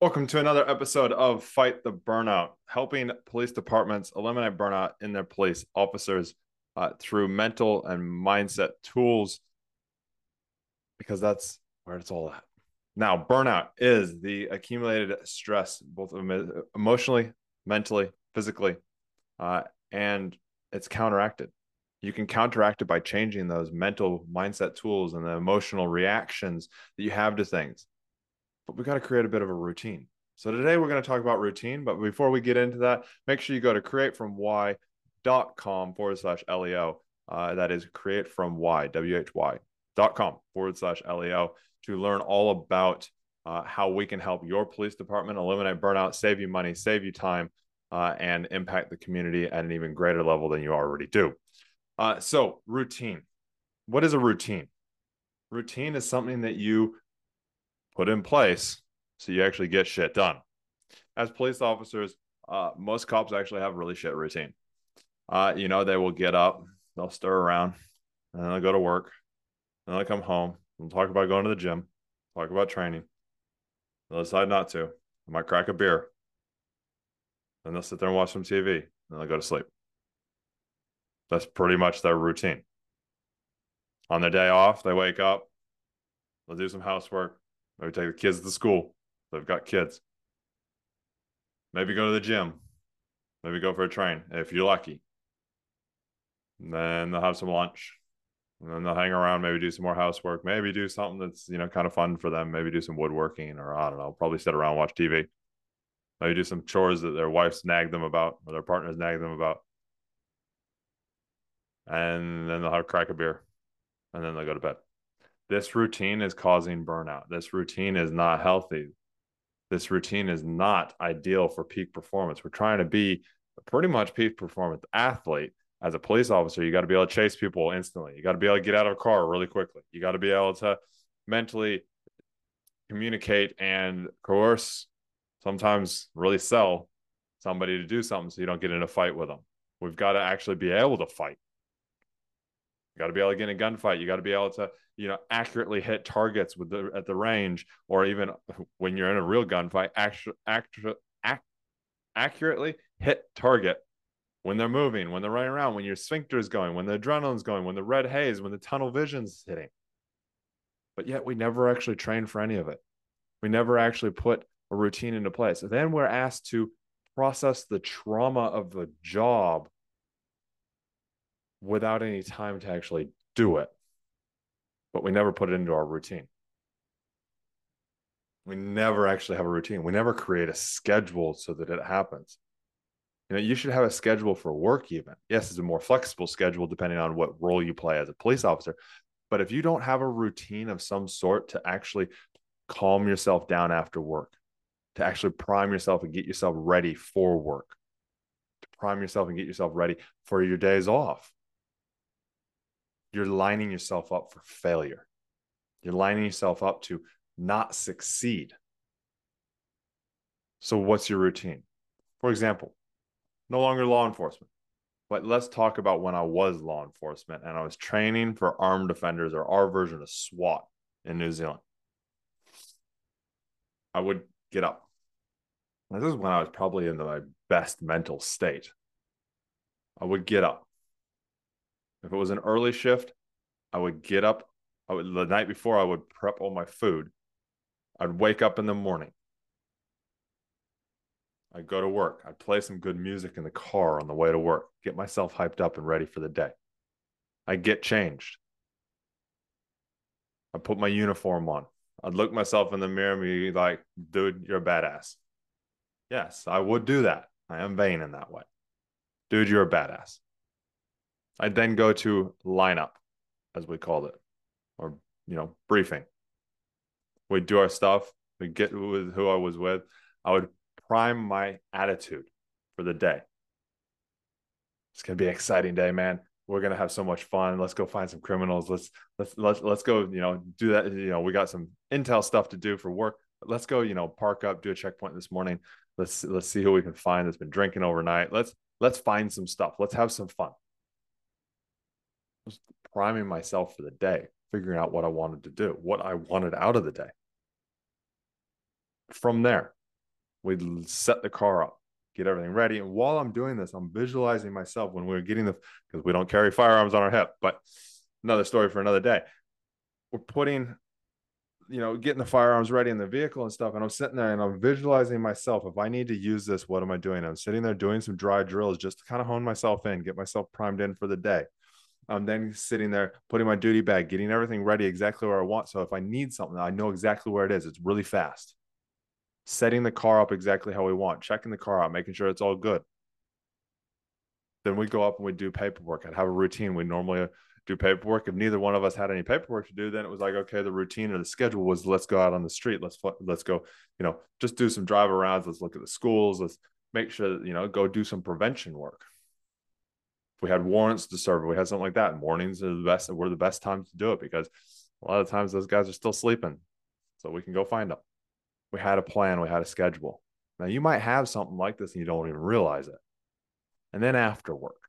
Welcome to another episode of Fight the Burnout, helping police departments eliminate burnout in their police officers uh, through mental and mindset tools, because that's where it's all at. Now, burnout is the accumulated stress, both emotionally, mentally, physically, uh, and it's counteracted. You can counteract it by changing those mental mindset tools and the emotional reactions that you have to things but we got to create a bit of a routine. So today we're going to talk about routine. But before we get into that, make sure you go to createfromwhy.com forward slash LEO. Uh, that is create from why, dot com forward slash LEO to learn all about uh, how we can help your police department eliminate burnout, save you money, save you time, uh, and impact the community at an even greater level than you already do. Uh, so, routine. What is a routine? Routine is something that you put in place so you actually get shit done. As police officers, uh, most cops actually have a really shit routine. Uh, you know, they will get up, they'll stir around, and then they'll go to work, and they'll come home and talk about going to the gym, talk about training. They'll decide not to. They might crack a beer. Then they'll sit there and watch some TV, and they'll go to sleep. That's pretty much their routine. On their day off, they wake up, they'll do some housework, Maybe take the kids to school. They've got kids. Maybe go to the gym. Maybe go for a train if you're lucky. And then they'll have some lunch. And then they'll hang around, maybe do some more housework, maybe do something that's, you know, kind of fun for them. Maybe do some woodworking or I don't know, probably sit around, watch TV. Maybe do some chores that their wives nag them about or their partners nag them about. And then they'll have a crack a beer. And then they'll go to bed this routine is causing burnout. This routine is not healthy. This routine is not ideal for peak performance. We're trying to be pretty much peak performance athlete. As a police officer, you got to be able to chase people instantly. You got to be able to get out of a car really quickly. You got to be able to mentally communicate and coerce, sometimes really sell somebody to do something so you don't get in a fight with them. We've got to actually be able to fight. Got to be able to get in a gunfight. You got to be able to, you know, accurately hit targets with the at the range, or even when you're in a real gunfight, actually, actually, ac- accurately hit target when they're moving, when they're running around, when your sphincter is going, when the adrenaline's going, when the red haze, when the tunnel vision's hitting. But yet we never actually train for any of it. We never actually put a routine into place. then we're asked to process the trauma of the job without any time to actually do it. But we never put it into our routine. We never actually have a routine. We never create a schedule so that it happens. You know, you should have a schedule for work, even. Yes, it's a more flexible schedule depending on what role you play as a police officer. But if you don't have a routine of some sort to actually calm yourself down after work, to actually prime yourself and get yourself ready for work, to prime yourself and get yourself ready for your days off, you're lining yourself up for failure. You're lining yourself up to not succeed. So, what's your routine? For example, no longer law enforcement, but let's talk about when I was law enforcement and I was training for armed offenders or our version of SWAT in New Zealand. I would get up. This is when I was probably in my best mental state. I would get up. If it was an early shift, I would get up. I would, the night before, I would prep all my food. I'd wake up in the morning. I'd go to work. I'd play some good music in the car on the way to work, get myself hyped up and ready for the day. I'd get changed. I'd put my uniform on. I'd look myself in the mirror and be like, dude, you're a badass. Yes, I would do that. I am vain in that way. Dude, you're a badass. I'd then go to lineup, as we called it, or you know, briefing. We'd do our stuff. We'd get with who I was with. I would prime my attitude for the day. It's gonna be an exciting day, man. We're gonna have so much fun. Let's go find some criminals. Let's let's let's let's go. You know, do that. You know, we got some intel stuff to do for work. Let's go. You know, park up, do a checkpoint this morning. Let's let's see who we can find that's been drinking overnight. Let's let's find some stuff. Let's have some fun was priming myself for the day, figuring out what I wanted to do, what I wanted out of the day. From there, We'd set the car up, get everything ready. And while I'm doing this, I'm visualizing myself when we're getting the, because we don't carry firearms on our hip, but another story for another day. We're putting, you know, getting the firearms ready in the vehicle and stuff. And I'm sitting there and I'm visualizing myself. If I need to use this, what am I doing? I'm sitting there doing some dry drills just to kind of hone myself in, get myself primed in for the day. I'm then sitting there, putting my duty bag, getting everything ready exactly where I want. So if I need something, I know exactly where it is. It's really fast. Setting the car up exactly how we want, checking the car out, making sure it's all good. Then we go up and we do paperwork. I'd have a routine. We normally do paperwork. If neither one of us had any paperwork to do, then it was like, okay, the routine or the schedule was let's go out on the street. Let's let's go, you know, just do some drive arounds. Let's look at the schools. Let's make sure that, you know, go do some prevention work we had warrants to serve, we had something like that. Mornings are the best, were the best times to do it because a lot of times those guys are still sleeping. So we can go find them. We had a plan, we had a schedule. Now you might have something like this and you don't even realize it. And then after work,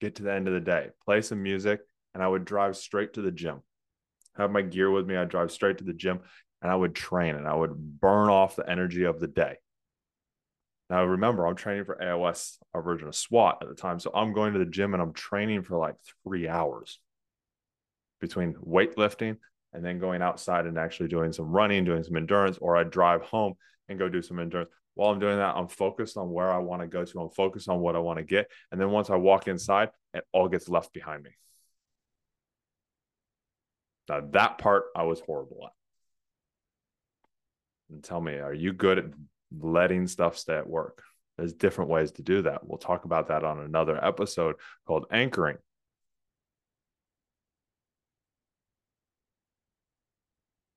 get to the end of the day, play some music, and I would drive straight to the gym. Have my gear with me. I'd drive straight to the gym and I would train and I would burn off the energy of the day. Now, remember, I'm training for AOS, our version of SWAT at the time. So I'm going to the gym and I'm training for like three hours between weightlifting and then going outside and actually doing some running, doing some endurance, or I drive home and go do some endurance. While I'm doing that, I'm focused on where I want to go to. I'm focused on what I want to get. And then once I walk inside, it all gets left behind me. Now, that part I was horrible at. And tell me, are you good at letting stuff stay at work. There's different ways to do that. We'll talk about that on another episode called anchoring.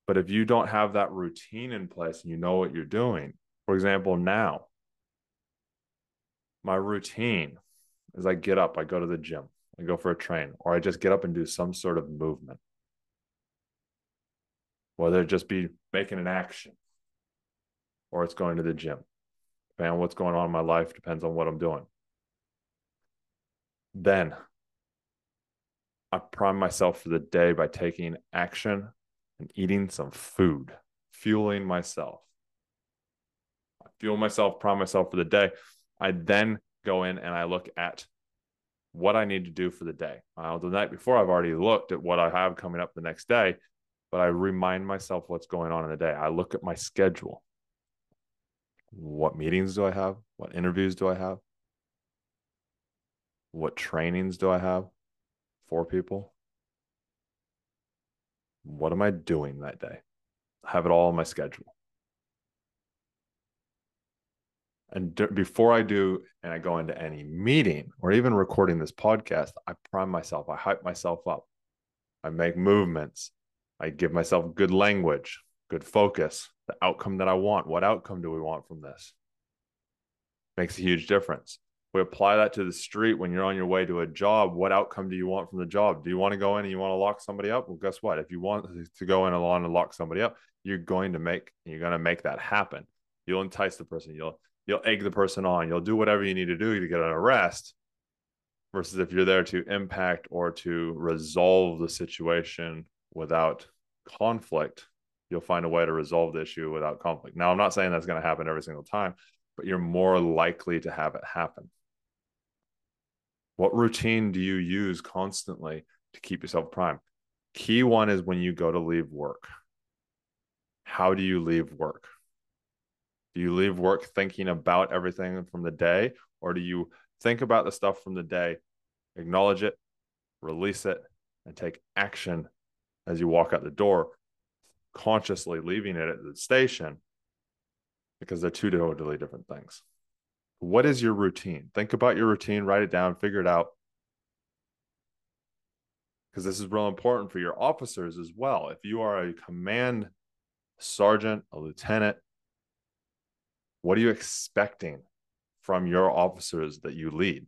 But if you don't have that routine in place and you know what you're doing, for example, now, my routine is I get up, I go to the gym, I go for a train, or I just get up and do some sort of movement. Whether it just be making an action, or it's going to the gym. Depending on what's going on in my life, depends on what I'm doing. Then I prime myself for the day by taking action and eating some food, fueling myself. I fuel myself, prime myself for the day. I then go in and I look at what I need to do for the day. Uh, the night before, I've already looked at what I have coming up the next day, but I remind myself what's going on in the day. I look at my schedule what meetings do I have? What interviews do I have? What trainings do I have for people? What am I doing that day? I have it all on my schedule. And d- before I do, and I go into any meeting or even recording this podcast, I prime myself, I hype myself up, I make movements, I give myself good language, good focus, the outcome that I want. What outcome do we want from this? Makes a huge difference. We apply that to the street when you're on your way to a job. What outcome do you want from the job? Do you want to go in and you want to lock somebody up? Well, guess what? If you want to go in along and lock somebody up, you're going to make you're going to make that happen. You'll entice the person. You'll you'll egg the person on. You'll do whatever you need to do to get an arrest. Versus if you're there to impact or to resolve the situation without conflict, you'll find a way to resolve the issue without conflict. Now, I'm not saying that's going to happen every single time, but you're more likely to have it happen. What routine do you use constantly to keep yourself prime? Key one is when you go to leave work. How do you leave work? Do you leave work thinking about everything from the day, or do you think about the stuff from the day, acknowledge it, release it, and take action as you walk out the door consciously leaving it at the station because they're two totally different things. What is your routine? Think about your routine, write it down, figure it out. Because this is real important for your officers as well. If you are a command sergeant, a lieutenant, what are you expecting from your officers that you lead?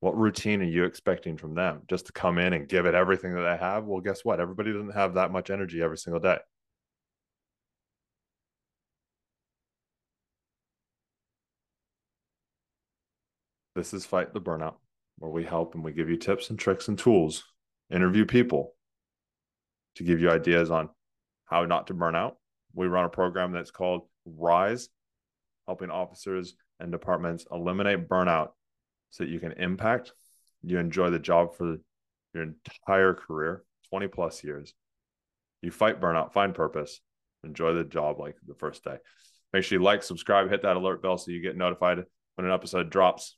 What routine are you expecting from them? Just to come in and give it everything that they have? Well guess what? Everybody doesn't have that much energy every single day. This is fight the burnout where we help and we give you tips and tricks and tools interview people to give you ideas on how not to burn out. We run a program that's called rise helping officers and departments eliminate burnout so that you can impact, you enjoy the job for your entire career, 20 plus years. You fight burnout, find purpose, enjoy the job like the first day. Make sure you like, subscribe, hit that alert bell so you get notified when an episode drops.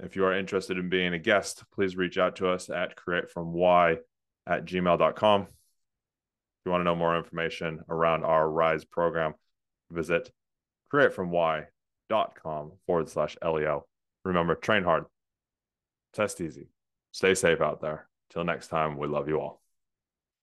If you are interested in being a guest, please reach out to us at createfromwhy at gmail.com. If you want to know more information around our RISE program, visit createfromwhy.com forward slash LEO. Remember, train hard, test easy, stay safe out there. Till next time, we love you all.